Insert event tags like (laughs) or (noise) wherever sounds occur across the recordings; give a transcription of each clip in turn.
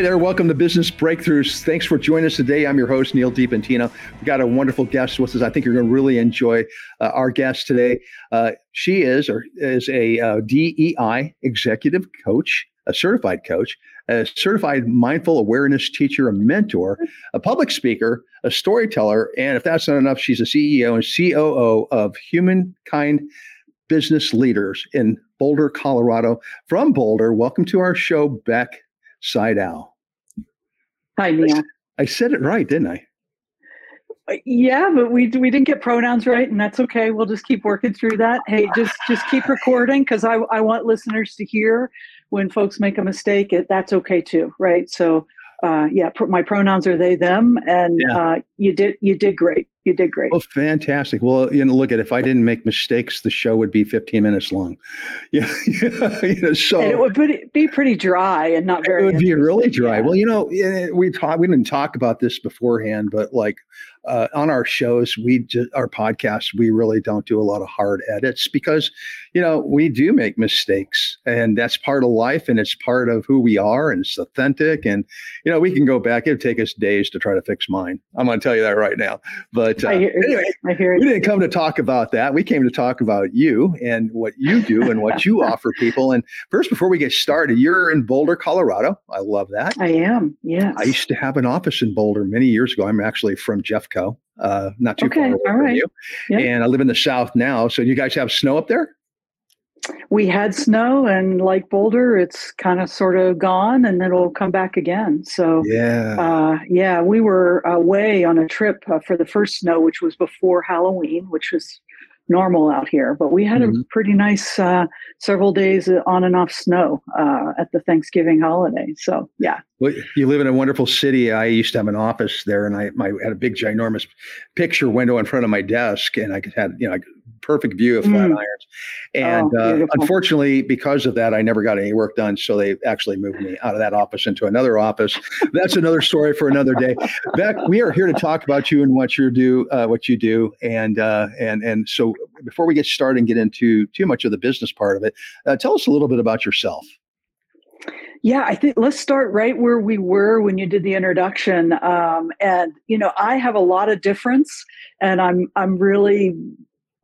Hey there, welcome to Business Breakthroughs. Thanks for joining us today. I'm your host, Neal DiPentino. We've got a wonderful guest with us. I think you're going to really enjoy uh, our guest today. Uh, she is or is a uh, DEI executive coach, a certified coach, a certified mindful awareness teacher, a mentor, a public speaker, a storyteller, and if that's not enough, she's a CEO and COO of Humankind Business Leaders in Boulder, Colorado. From Boulder, welcome to our show, Beck Sydow. Hi, Neal. I said it right, didn't I? Uh, yeah, but we we didn't get pronouns right, and that's okay. We'll just keep working through that. Hey, just just keep recording because I I want listeners to hear when folks make a mistake. It, that's okay too, right? So, uh, yeah, pr- my pronouns are they them, and yeah. uh, you did you did great you did great. Well, fantastic. Well, you know, look at if I didn't make mistakes, the show would be 15 minutes long. (laughs) Yeah, you know, so and it would be pretty dry and not very. It would be really dry. Yeah. Well, you know, we talk. We didn't talk about this beforehand, but like uh, on our shows, we just, our podcasts, we really don't do a lot of hard edits because, you know, we do make mistakes, and that's part of life, and it's part of who we are, and it's authentic, and you know, we can go back. It'd take us days to try to fix mine. I'm going to tell you that right now, but. Uh, anyway, I hear we didn't come to talk about that. We came to talk about you and what you do and what you (laughs) offer people. And first, before we get started, you're in Boulder, Colorado. I love that. I am. Yeah. I used to have an office in Boulder many years ago. I'm actually from Jeffco, uh, not too okay, far away from right. you. Yep. And I live in the South now. So you guys have snow up there? We had snow and like boulder it's kind of sort of gone and it'll come back again. So yeah. uh, yeah we were away on a trip uh, for the first snow which was before halloween which was normal out here but we had mm-hmm. a pretty nice uh, several days on and off snow uh, at the thanksgiving holiday. So yeah well, you live in a wonderful city. I used to have an office there, and I my, had a big, ginormous picture window in front of my desk, and I could had you know a perfect view of flat mm. irons. And oh, uh, unfortunately, because of that, I never got any work done. So they actually moved me out of that office into another office. That's another story for another day. Beck, we are here to talk about you and what you do, uh, what you do, and uh, and and so before we get started and get into too much of the business part of it, uh, tell us a little bit about yourself. Yeah, I think let's start right where we were when you did the introduction. Um, and you know, I have a lot of difference, and I'm I'm really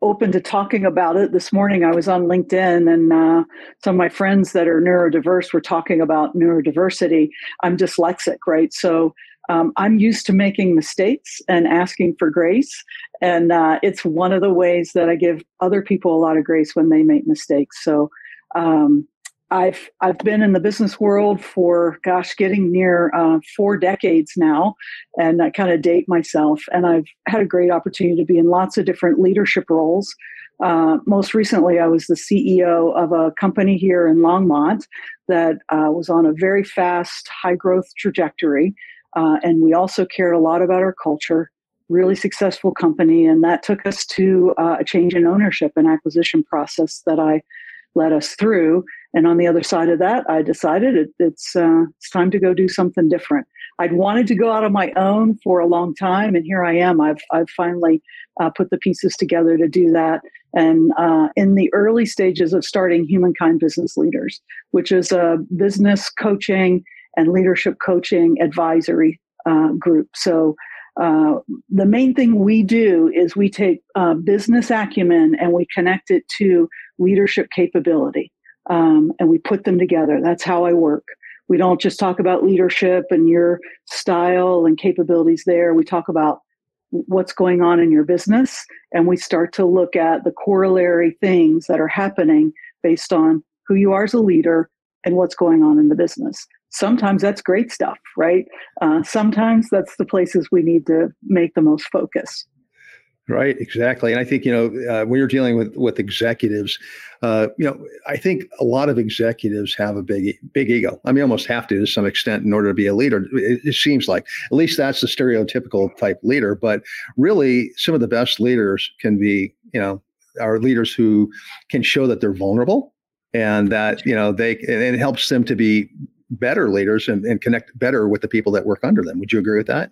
open to talking about it. This morning, I was on LinkedIn, and uh, some of my friends that are neurodiverse were talking about neurodiversity. I'm dyslexic, right? So um, I'm used to making mistakes and asking for grace. And uh, it's one of the ways that I give other people a lot of grace when they make mistakes. So um, I've I've been in the business world for gosh, getting near uh, four decades now, and I kind of date myself. And I've had a great opportunity to be in lots of different leadership roles. Uh, most recently, I was the CEO of a company here in Longmont that uh, was on a very fast, high growth trajectory, uh, and we also cared a lot about our culture. Really successful company, and that took us to uh, a change in ownership and acquisition process that I led us through and on the other side of that, I decided it, it's uh, it's time to go do something different. I'd wanted to go out on my own for a long time, and here I am. I've I've finally uh, put the pieces together to do that. And uh, in the early stages of starting Humankind Business Leaders, which is a business coaching and leadership coaching advisory uh, group. So. Uh, the main thing we do is we take uh, business acumen and we connect it to leadership capability um, and we put them together. That's how I work. We don't just talk about leadership and your style and capabilities there. We talk about what's going on in your business and we start to look at the corollary things that are happening based on who you are as a leader and what's going on in the business. Sometimes that's great stuff, right? Uh, sometimes that's the places we need to make the most focus. Right, exactly, and I think you know uh, when you're dealing with with executives, uh, you know, I think a lot of executives have a big big ego. I mean, almost have to to some extent in order to be a leader. It, it seems like at least that's the stereotypical type leader. But really, some of the best leaders can be, you know, are leaders who can show that they're vulnerable and that you know they and it helps them to be better leaders and, and connect better with the people that work under them. Would you agree with that?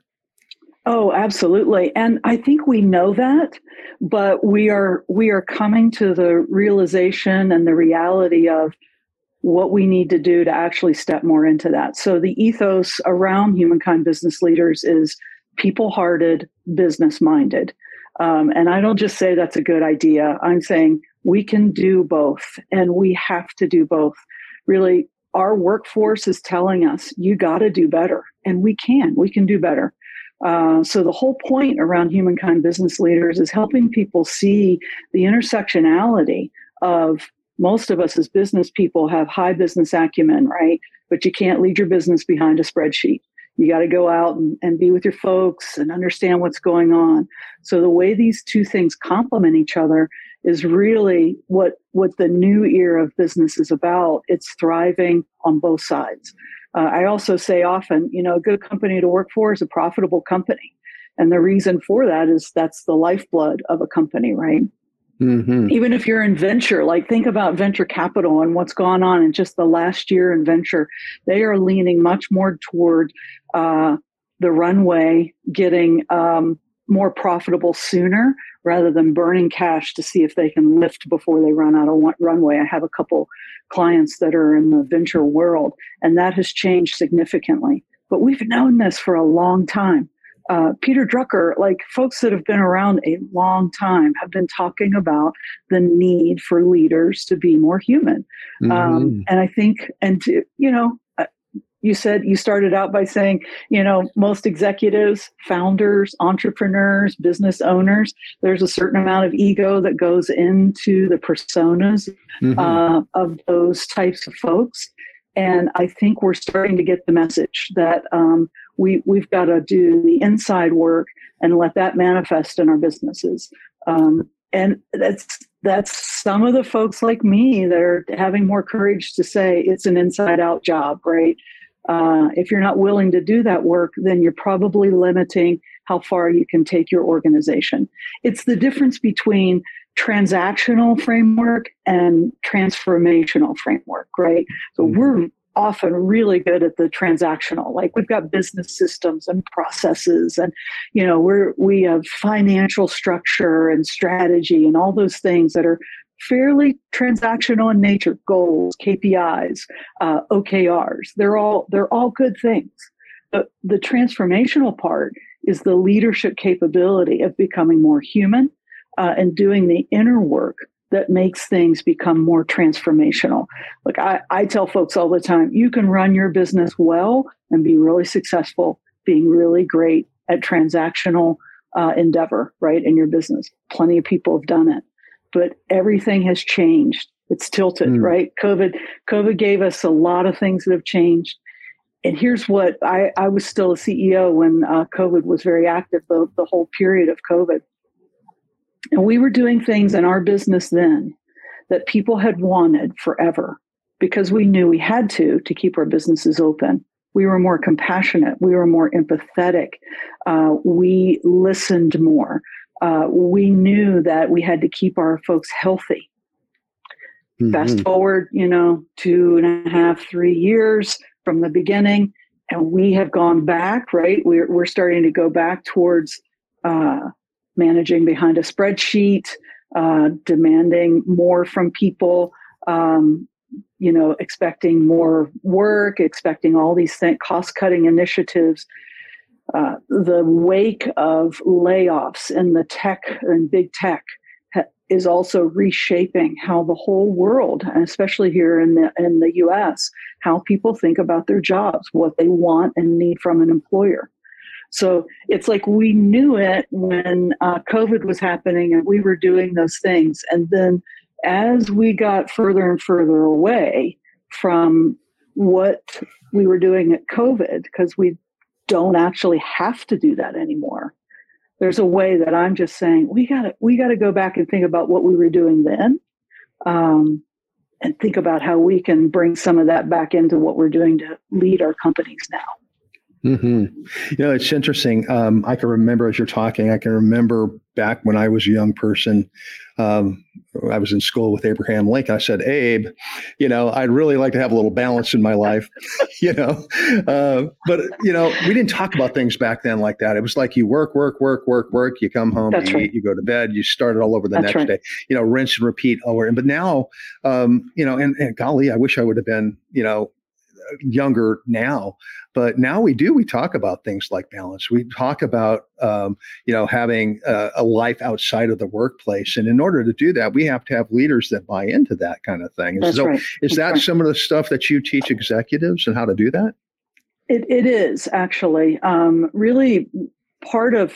Oh, absolutely. And I think we know that, but we are we are coming to the realization and the reality of what we need to do to actually step more into that. So the ethos around humankind business leaders is people hearted, business minded. Um, and I don't just say that's a good idea. I'm saying we can do both and we have to do both. Really, our workforce is telling us you got to do better, and we can. We can do better. Uh, so the whole point around humankind business leaders is helping people see the intersectionality of most of us as business people have high business acumen, right? But you can't lead your business behind a spreadsheet. You got to go out and, and be with your folks and understand what's going on. So the way these two things complement each other is really what what the new era of business is about. It's thriving on both sides uh, i also say often you know a good company to work for is a profitable company and the reason for that is that's the lifeblood of a company right Mm-hmm. Even if you're in venture, like think about venture capital and what's gone on in just the last year in venture. They are leaning much more toward uh, the runway getting um, more profitable sooner rather than burning cash to see if they can lift before they run out of runway. I have a couple clients that are in the venture world, and that has changed significantly. But we've known this for a long time uh, Peter Drucker, like folks that have been around a long time, have been talking about the need for leaders to be more human. Um, mm-hmm. Um, and I think, and to, you know, you said you started out by saying, you know, most executives, founders, entrepreneurs, business owners, there's a certain amount of ego that goes into the personas mm-hmm. uh, of those types of folks. And I think we're starting to get the message that um, we we've got to do the inside work and let that manifest in our businesses. Um, and that's that's some of the folks like me that are having more courage to say it's an inside out job, right? Uh, if you're not willing to do that work, then you're probably limiting how far you can take your organization. It's the difference between transactional framework and transformational framework, right? So mm-hmm. we're often really good at the transactional like we've got business systems and processes and you know we're we have financial structure and strategy and all those things that are fairly transactional in nature goals kpis uh, okrs they're all they're all good things but the transformational part is the leadership capability of becoming more human uh, and doing the inner work that makes things become more transformational. Like I, I tell folks all the time, you can run your business well and be really successful, being really great at transactional uh, endeavor, right, in your business. Plenty of people have done it, but everything has changed. It's tilted, mm. right? COVID, COVID gave us a lot of things that have changed. And here's what I, I was still a CEO when uh, COVID was very active, the, the whole period of COVID. And we were doing things in our business then that people had wanted forever because we knew we had to to keep our businesses open. We were more compassionate. We were more empathetic. Uh, we listened more. Uh, we knew that we had to keep our folks healthy. Mm-hmm. Fast forward, you know, two and a half, three years from the beginning, and we have gone back. Right, we're we're starting to go back towards uh, managing behind a spreadsheet, uh, demanding more from people, um, you know, expecting more work, expecting all these cost cutting initiatives. Uh, the wake of layoffs in the tech and big tech is also reshaping how the whole world, and especially here in the in the U.S., how people think about their jobs, what they want and need from an employer. So it's like we knew it when uh, COVID was happening and we were doing those things. And then as we got further and further away from what we were doing at COVID, because we don't actually have to do that anymore. There's a way that I'm just saying we got to we got to go back and think about what we were doing then, um, and think about how we can bring some of that back into what we're doing to lead our companies now. Mm-hmm. You know, it's interesting. Um, I can remember as you're talking, I can remember back when I was a young person. Um, I was in school with Abraham Lincoln. I said, Abe, you know, I'd really like to have a little balance in my life, (laughs) you know. Uh, but, you know, we didn't talk about things back then like that. It was like you work, work, work, work, work. You come home, That's you right. eat, you go to bed, you start it all over the That's next right. day, you know, rinse and repeat over. And But now, um, you know, and, and golly, I wish I would have been, you know, younger now but now we do we talk about things like balance. We talk about um, you know having a, a, life outside of the workplace and in order to do that we have to have leaders that buy into that kind of thing. That's so right. is That's that right. some of the stuff that you teach executives and how to do that? It, it is actually. Um, really part of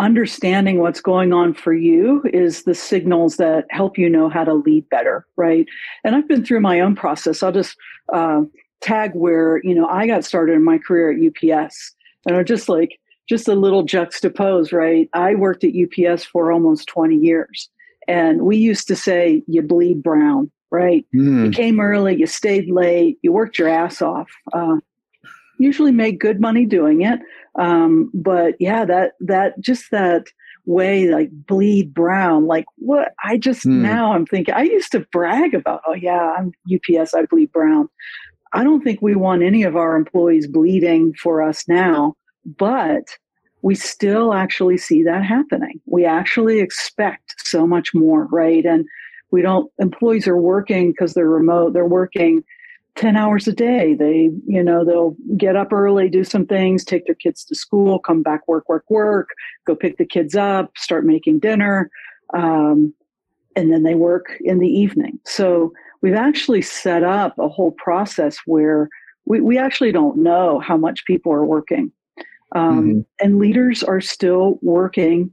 understanding what's going on for you is the signals that help you know how to lead better right? And i've been through my own process. I'll just uh, tag where you know I got started in my career at UPS, and I'm just like just a little juxtapose, right? I worked at UPS for almost 20 years, and we used to say you bleed brown, right? Mm. You came early, you stayed late, you worked your ass off. Uh, usually made good money doing it, um, but yeah, that that just that way like bleed brown like what i just mm. now i'm thinking i used to brag about oh yeah i'm ups i bleed brown I don't think we want any of our employees bleeding for us now, but we still actually see that happening. We actually expect so much more, right? And we don't, employees are working because they're remote, they're working 10 hours a day. They, you know, they'll get up early, do some things, take their kids to school, come back, work, work, work, go pick the kids up, start making dinner. Um, and then they work in the evening. So we've actually set up a whole process where we, we actually don't know how much people are working. Um, mm-hmm. And leaders are still working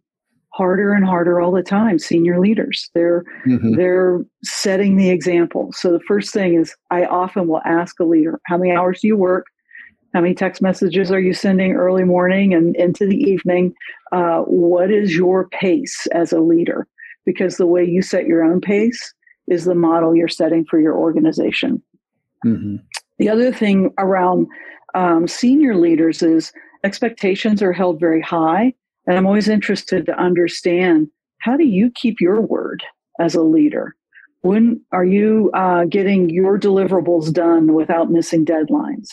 harder and harder all the time senior leaders they're mm-hmm. they're setting the example so the first thing is i often will ask a leader how many hours do you work how many text messages are you sending early morning and into the evening uh, what is your pace as a leader because the way you set your own pace is the model you're setting for your organization. Mm-hmm. The other thing around um, senior leaders is expectations are held very high. And I'm always interested to understand how do you keep your word as a leader? When are you uh, getting your deliverables done without missing deadlines?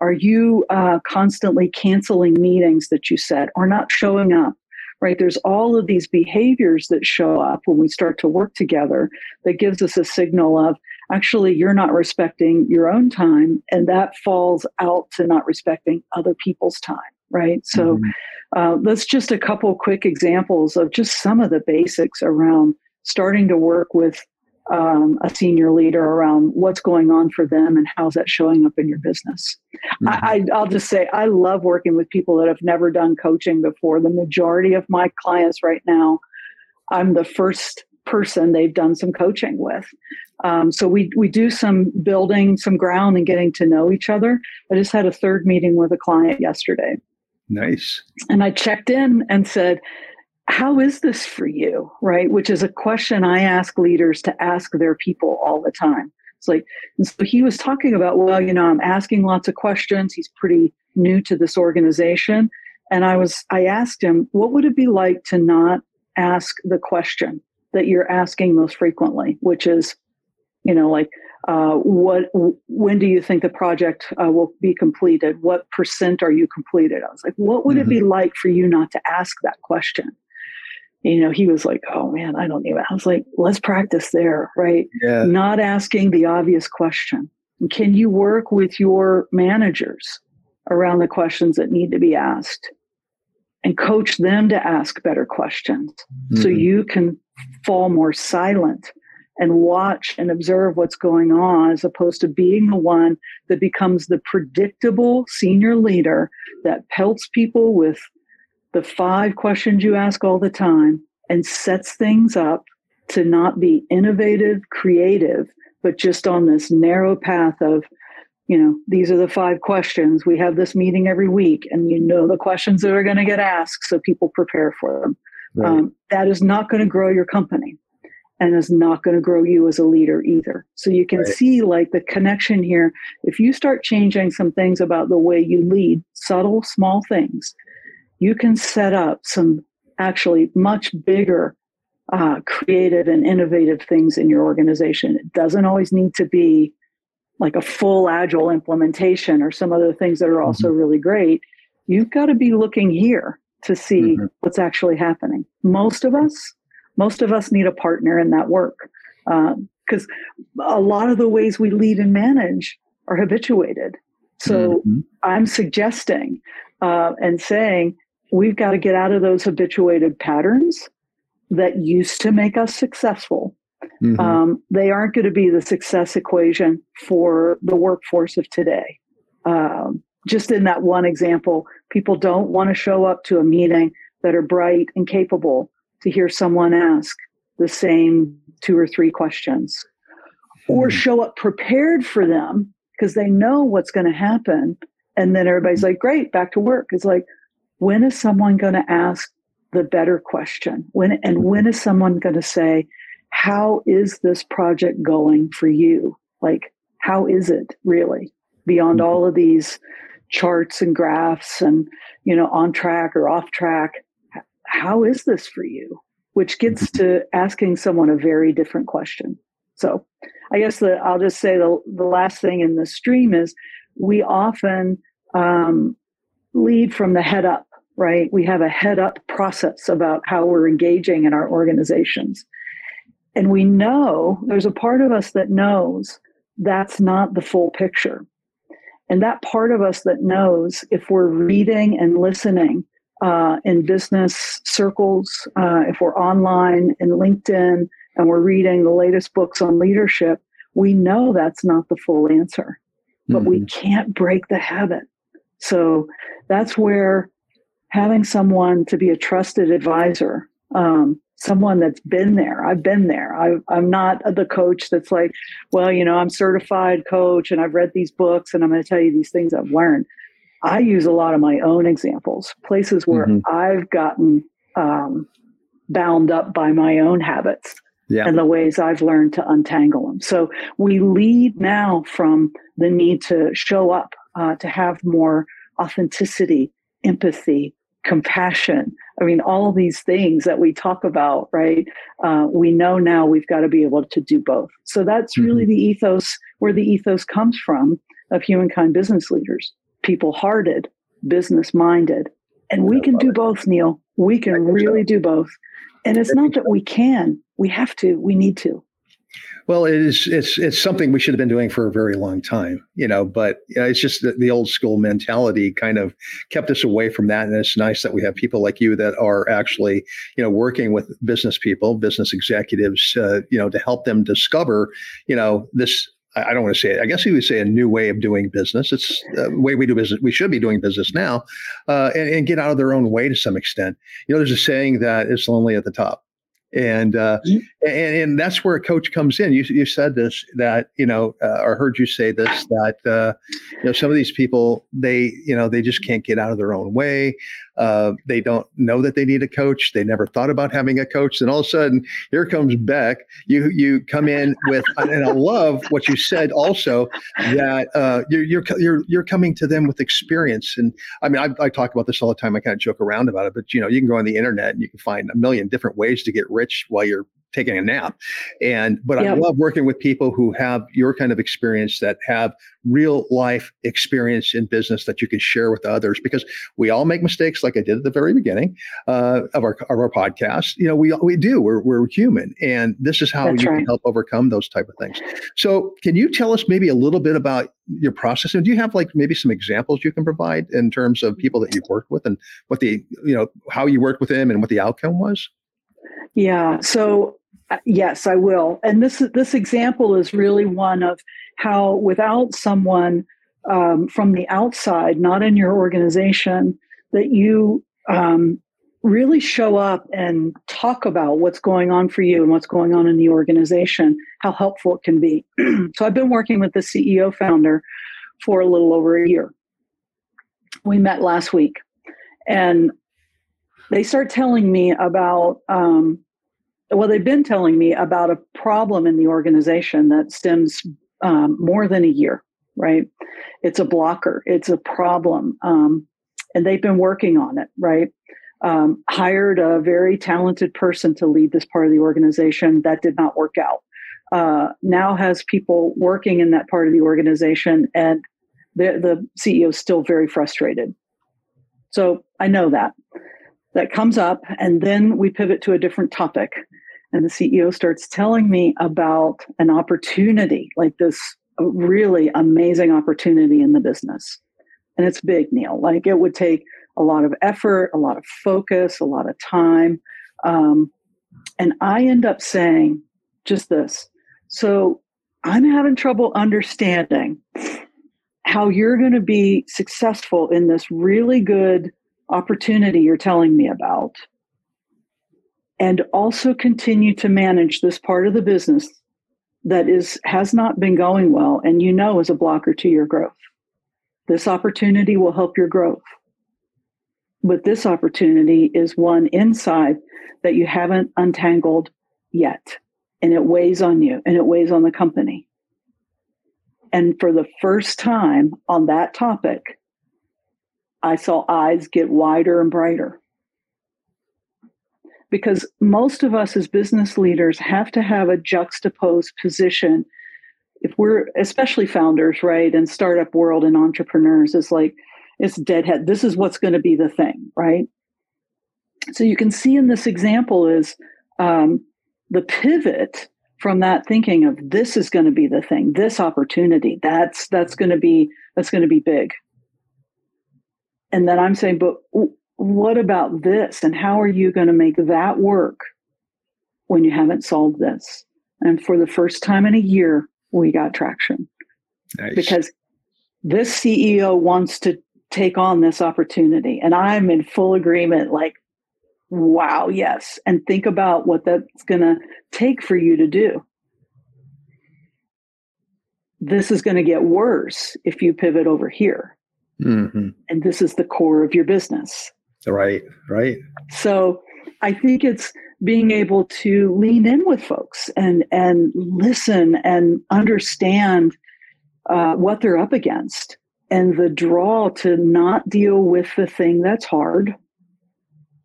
Are you uh, constantly canceling meetings that you set or not showing up? Right? There's all of these behaviors that show up when we start to work together that gives us a signal of actually you're not respecting your own time, and that falls out to not respecting other people's time, right? So mm-hmm. uh, that's just a couple quick examples of just some of the basics around starting to work with um, a senior leader around what's going on for them and how's that showing up in your business. Mm-hmm. I, I'll just say I love working with people that have never done coaching before. The majority of my clients right now, I'm the first person they've done some coaching with. Um, so we we do some building some ground and getting to know each other. I just had a third meeting with a client yesterday. Nice. And I checked in and said, how is this for you? Right. Which is a question I ask leaders to ask their people all the time. It's like, and so he was talking about, well, you know, I'm asking lots of questions. He's pretty new to this organization. And I was, I asked him, what would it be like to not ask the question that you're asking most frequently, which is, you know, like, uh, what when do you think the project uh, will be completed what percent are you completed i was like what would mm-hmm. it be like for you not to ask that question you know, he was like, oh man, I don't even. I was like, let's practice there, right? Yeah. Not asking the obvious question. Can you work with your managers around the questions that need to be asked and coach them to ask better questions mm-hmm. so you can fall more silent and watch and observe what's going on as opposed to being the one that becomes the predictable senior leader that pelts people with the five questions you ask all the time and sets things up to not be innovative, creative, but just on this narrow path of, you know, these are the five questions. We have this meeting every week, and you know the questions that are going to get asked, so people prepare for them. Right. Um, that is not going to grow your company. and is not going to grow you as a leader either. So you can right. see like the connection here. If you start changing some things about the way you lead, subtle, small things, you can set up some actually much bigger uh, creative and innovative things in your organization. It doesn't always need to be like a full agile implementation or some other things that are also mm-hmm. really great. You've got to be looking here to see mm-hmm. what's actually happening. Most of us, most of us need a partner in that work because um, a lot of the ways we lead and manage are habituated. So mm-hmm. I'm suggesting uh, and saying we've got to get out of those habituated patterns that used to make us successful. Mm-hmm. Um, they aren't going to be the success equation for the workforce of today. Um, just in that one example, people don't want to show up to a meeting that are bright and capable to hear someone ask the same two or three questions or mm-hmm. show up prepared for them because they know what's going to happen and then everybody's like great back to work it's like when is someone going to ask the better question? When and when is someone going to say how is this project going for you? Like how is it really? Beyond mm-hmm. all of these charts and graphs and you know on track or off track how is this for you? Which gets mm-hmm. to asking someone a very different question. So i guess the i'll just say the, the last thing in the stream is we often um, lead from the head up right we have a head up process about how we're engaging in our organizations and we know there's a part of us that knows that's not the full picture and that part of us that knows if we're reading and listening uh, in business circles, uh, if we're online in LinkedIn and we're reading the latest books on leadership, we know that's not the full answer, but mm-hmm. we can't break the habit. So that's where having someone to be a trusted advisor um, someone that's been there. I've been there. I, I'm not the coach that's like, well, you know, I'm certified coach and I've read these books and I'm going to tell you these things I've learned. I use a lot of my own examples, places where mm-hmm. I've gotten um, bound up by my own habits yeah. and the ways I've learned to untangle them. So we lead now from the need to show up, uh, to have more authenticity, empathy, compassion. I mean, all these things that we talk about, right? Uh, we know now we've got to be able to do both. So that's mm-hmm. really the ethos, where the ethos comes from of humankind business leaders, people hearted, business minded. And we can do it. both, Neal. We can really so. do both. And it's not that we can, we have to, we need to. Well, it is. It's it's something we should have been doing for a very long time, you know. But it's just that the old school mentality kind of kept us away from that. And it's nice that we have people like you that are actually, you know, working with business people, business executives, uh, you know, to help them discover, you know, this I don't want to say it. I guess you would say a new way of doing business. It's the way we do business. We should be doing business now, uh, and, and, get out of their own way to some extent. You know, there's a saying that it's lonely at the top and uh, mm-hmm. and, and that's where a coach comes in. You you said this that you know uh, or heard you say this that uh, you know some of these people they you know they just can't get out of their own way. Uh, they don't know that they need a coach. They never thought about having a coach. And all of a sudden, here comes Beck. You you come in with, and I love what you said also that uh, you're you're you're you're coming to them with experience. And I mean, I, I talk about this all the time. I kind of joke around about it, but you know, you can go on the internet and you can find a million different ways to get rich while you're taking a nap. And but yep. I love working with people who have your kind of experience that have real life experience in business that you can share with others because we all make mistakes like I did at the very beginning uh, of our of our podcast. You know, we we do. We're we're human and this is how That's you right. can help overcome those type of things. So, can you tell us maybe a little bit about your process and do you have like maybe some examples you can provide in terms of people that you've worked with and what the you know how you worked with them and what the outcome was? Yeah. So yes, I will. And this this example is really one of how, without someone um, from the outside, not in your organization, that you um, really show up and talk about what's going on for you and what's going on in the organization, how helpful it can be. (clears throat) so I've been working with the CEO founder for a little over a year. We met last week, and they start telling me about um, well, they've been telling me about a problem in the organization that stems um, more than a year, right? It's a blocker, it's a problem. Um, and they've been working on it, right? Um, hired a very talented person to lead this part of the organization. That did not work out. Uh, now has people working in that part of the organization, and the, the CEO is still very frustrated. So I know that. That comes up, and then we pivot to a different topic. And the CEO starts telling me about an opportunity, like this really amazing opportunity in the business. And it's big, Neal. Like it would take a lot of effort, a lot of focus, a lot of time. Um, and I end up saying just this. So I'm having trouble understanding how you're going to be successful in this really good opportunity you're telling me about and also continue to manage this part of the business that is has not been going well and you know is a blocker to your growth. This opportunity will help your growth. But this opportunity is one inside that you haven't untangled yet and it weighs on you and it weighs on the company. And for the first time on that topic i saw eyes get wider and brighter because most of us as business leaders have to have a juxtaposed position. If we're especially founders right and startup world and entrepreneurs is like it's deadhead. This is what's going to be the thing right? So you can see in this example is um, the pivot from that thinking of this is going to be the thing this opportunity that's that's going to be that's going to be big. And then i'm saying but what about this? And how are you going to make that work when you haven't solved this? And for the first time in a year we got traction. Nice. because this ceo wants to take on this opportunity and i'm in full agreement like wow yes. And think about what that's going to take for you to do. This is going to get worse if you pivot over here. Mm-hmm. and this is the core of your business Right, right. So I think it's being able to lean in with folks and and listen and understand uh, what they're up against and the draw to not deal with the thing that's hard,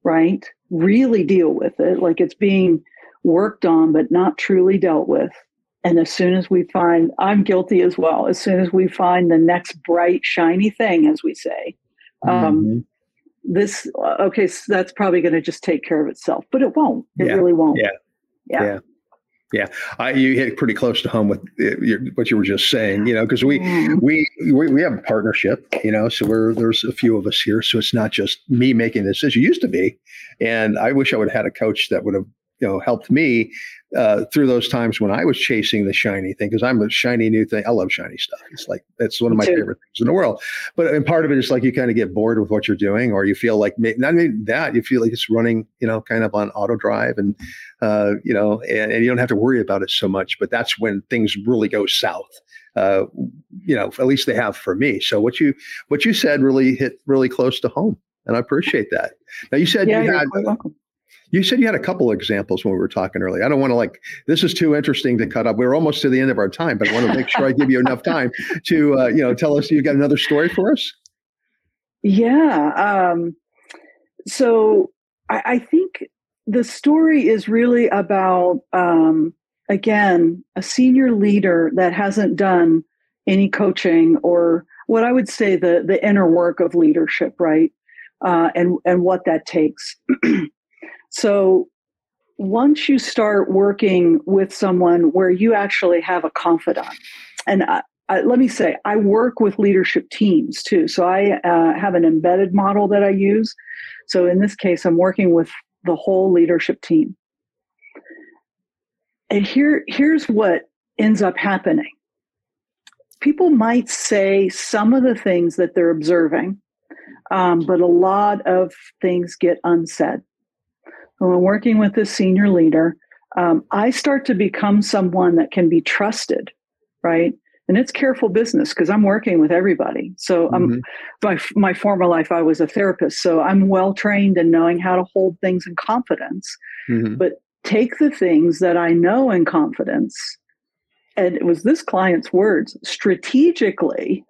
right? Really deal with it like it's being worked on but not truly dealt with. And as soon as we find, I'm guilty as well, as soon as we find the next bright, shiny thing, as we say, um, mm-hmm this uh, okay so that's probably going to just take care of itself but it won't it yeah. really won't yeah yeah yeah, yeah. I, you hit pretty close to home with uh, your, what you were just saying, you know, because we, mm. we we we have a partnership, you know, so we're there's a few of us here, so it's not just me making this as it used to be, and I wish I would have had a coach that would have you know helped me uh, through those times when I was chasing the shiny thing because I'm a shiny new thing. I love shiny stuff. It's like that's one of my favorite things in the world. But and part of it is like you kind of get bored with what you're doing, or you feel like not even that you feel like it's running, you know, kind of on auto drive, and uh, you know, and, and you don't have to worry about it so much. But that's when things really go south. Uh, you know, at least they have for me. So what you what you said really hit really close to home, and I appreciate that. Now you said yeah, you had you said you had a couple of examples when we were talking earlier. I don't want to like this is too interesting to cut up. We're almost to the end of our time, but I want to make sure I give you enough time to uh, you know tell us you've got another story for us. Yeah. Um, so I, I, think the story is really about um, again a senior leader that hasn't done any coaching or what I would say the the inner work of leadership, right? Uh, and and what that takes. (clears throat) So once you start working with someone where you actually have a confidant, and I, I, let me say, I work with leadership teams too. So I uh, have an embedded model that I use. So in this case, I'm working with the whole leadership team. And here, here's what ends up happening. People might say some of the things that they're observing, um, but a lot of things get unsaid when I'm working with a senior leader, um, I start to become someone that can be trusted, right? And it's careful business because I'm working with everybody. So I'm mm-hmm. my my former life I was a therapist, so I'm well trained in knowing how to hold things in confidence. Mm-hmm. But take the things that I know in confidence, and it was this client's words strategically,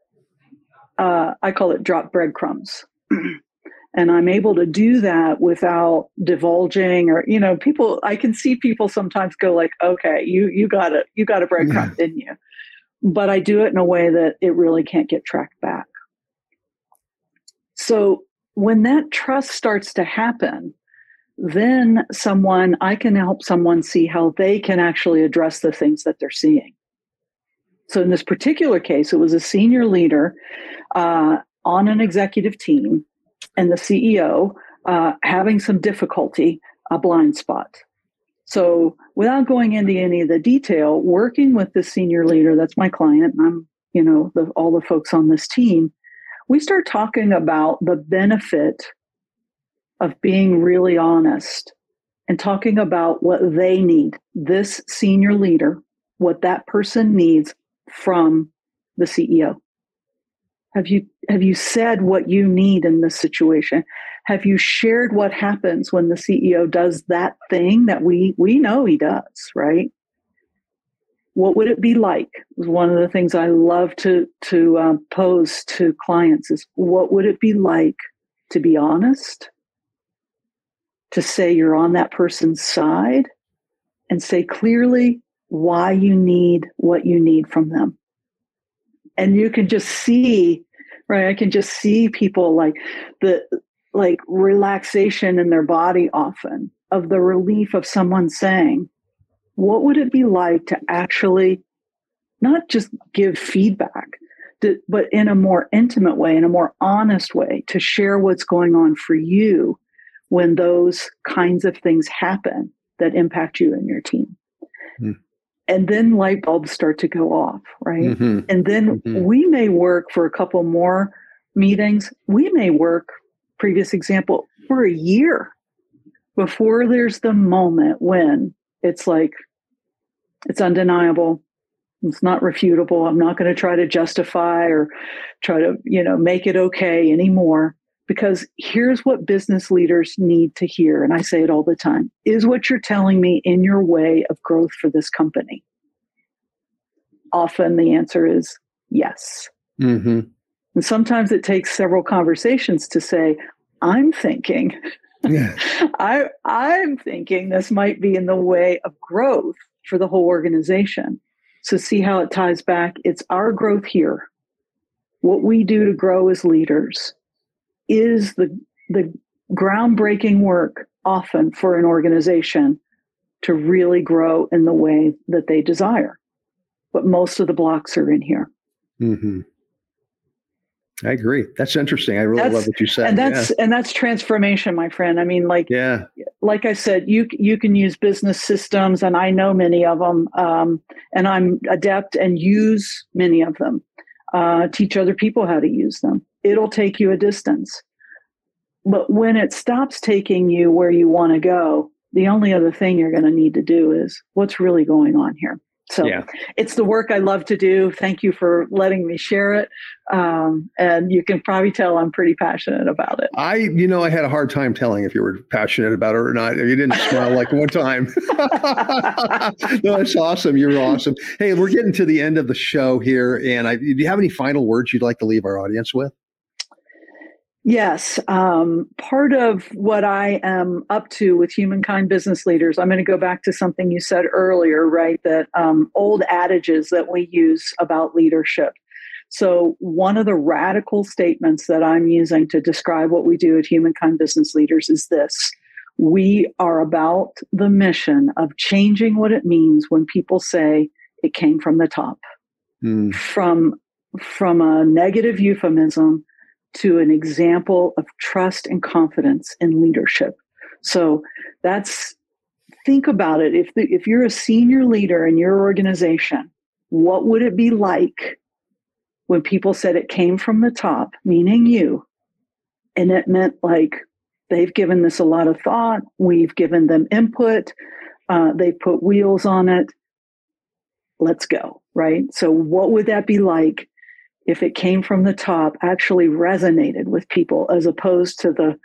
uh, I call it drop breadcrumbs. (clears throat) and I'm able to do that without divulging or you know people I can see people sometimes go like okay you you got it you got a breadcrumb yeah. didn't you? But I do it in a way that it really can't get tracked back. So when that trust starts to happen then someone I can help someone see how they can actually address the things that they're seeing. So in this particular case it was a senior leader uh, on an executive team and the CEO uh, having some difficulty, a blind spot. So, without going into any of the detail, working with the senior leader, that's my client, and I'm, you know, the, all the folks on this team, we start talking about the benefit of being really honest and talking about what they need, this senior leader, what that person needs from the CEO. Have you have you said what you need in this situation? Have you shared what happens when the CEO does that thing that we we know he does, right? What would it be like? One of the things I love to to uh, pose to clients is what would it be like to be honest, to say you're on that person's side, and say clearly why you need what you need from them and you can just see right i can just see people like the like relaxation in their body often of the relief of someone saying what would it be like to actually not just give feedback but in a more intimate way in a more honest way to share what's going on for you when those kinds of things happen that impact you and your team? Mm and then light bulbs start to go off right mm-hmm. and then mm-hmm. we may work for a couple more meetings we may work previous example for a year before there's the moment when it's like it's undeniable it's not refutable i'm not going to try to justify or try to you know make it okay anymore because here's what business leaders need to hear. And I say it all the time is what you're telling me in your way of growth for this company? Often the answer is yes. Mm-hmm. And sometimes it takes several conversations to say, I'm thinking. Yeah. (laughs) I I'm thinking this might be in the way of growth for the whole organization. So see how it ties back. It's our growth here. What we do to grow as leaders is the the groundbreaking work often for an organization to really grow in the way that they desire. But most of the blocks are in here. Mm-hmm. I agree. That's interesting. I really that's, love what you said. And that's yeah. and that's transformation, my friend. I mean, like yeah, like I said, you you can use business systems, and I know many of them, um, and I'm adept and use many of them. Uh, teach other people how to use them it'll take you a distance. But when it stops taking you where you want to go, the only other thing you're going to need to do is what's really going on here. So yeah. it's the work I love to do. Thank you for letting me share it. Um, and you can probably tell I'm pretty passionate about it. I, you know, I had a hard time telling if you were passionate about it or not. You didn't smile like one time. (laughs) no, that's awesome. You're awesome. Hey, we're getting to the end of the show here. And I, do you have any final words you'd like to leave our audience with? Yes. Um, part of what I am up to with humankind business leaders, I'm going to go back to something you said earlier, right? That um, old adages that we use about leadership. So, one of the radical statements that I'm using to describe what we do at Humankind Business Leaders is this We are about the mission of changing what it means when people say it came from the top, mm. from, from a negative euphemism to an example of trust and confidence in leadership. So that's think about it. If the, if you're a senior leader in your organization, what would it be like when people said it came from the top, meaning you, and it meant like they've given this a lot of thought, we've given them input, uh, they put wheels on it. Let's go, right? So, what would that be like if it came from the top, actually resonated with people as opposed to the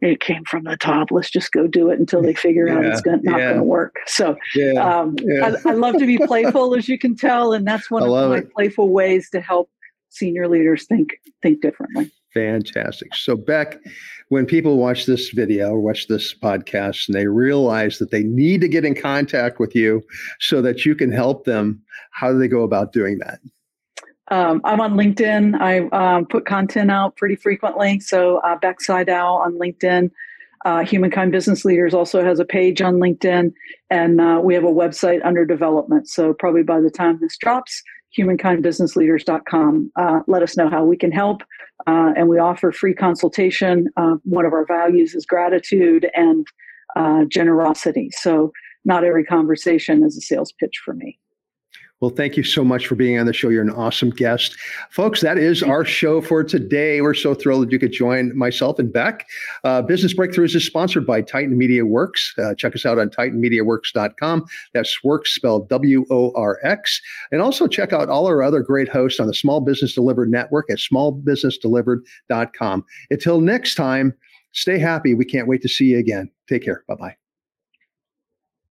it came from the top. Let's just go do it until they figure yeah, out it's (laughs) gonna, not yeah. going to work. So yeah, um, I, I, love to be playful, as you can tell, and that's (laughs) one of my it. playful ways to help senior leaders think think differently. Fantastic. So, Beck, when people watch this video or watch this podcast and they realize that they need to get in contact with you so that you can help them, how do they go about doing that? Um, I'm on LinkedIn. I um, put content out pretty frequently. So, uh, Beck Sydow on LinkedIn. Uh, Humankind Business Leaders also has a page on LinkedIn, and uh, we have a website under development. So, probably by the time this drops, humankindbusinessleaders.com. Uh, let us know how we can help. Uh, and we offer free consultation. Uh, one of our values is gratitude and uh, generosity. So, not every conversation is a sales pitch for me. Well, thank you so much for being on the show. You're an awesome guest. Folks, that is our show for today. We're so thrilled that you could join myself and Beck. Uh, Business Breakthroughs is sponsored by Titan Media Worx. Uh, check us out on titanmediaworx.com. That's works spelled W O R X. And also check out all our other great hosts on the Small Business Delivered Network at smallbusinessdelivered.com. Until next time, stay happy. We can't wait to see you again. Take care. Bye bye.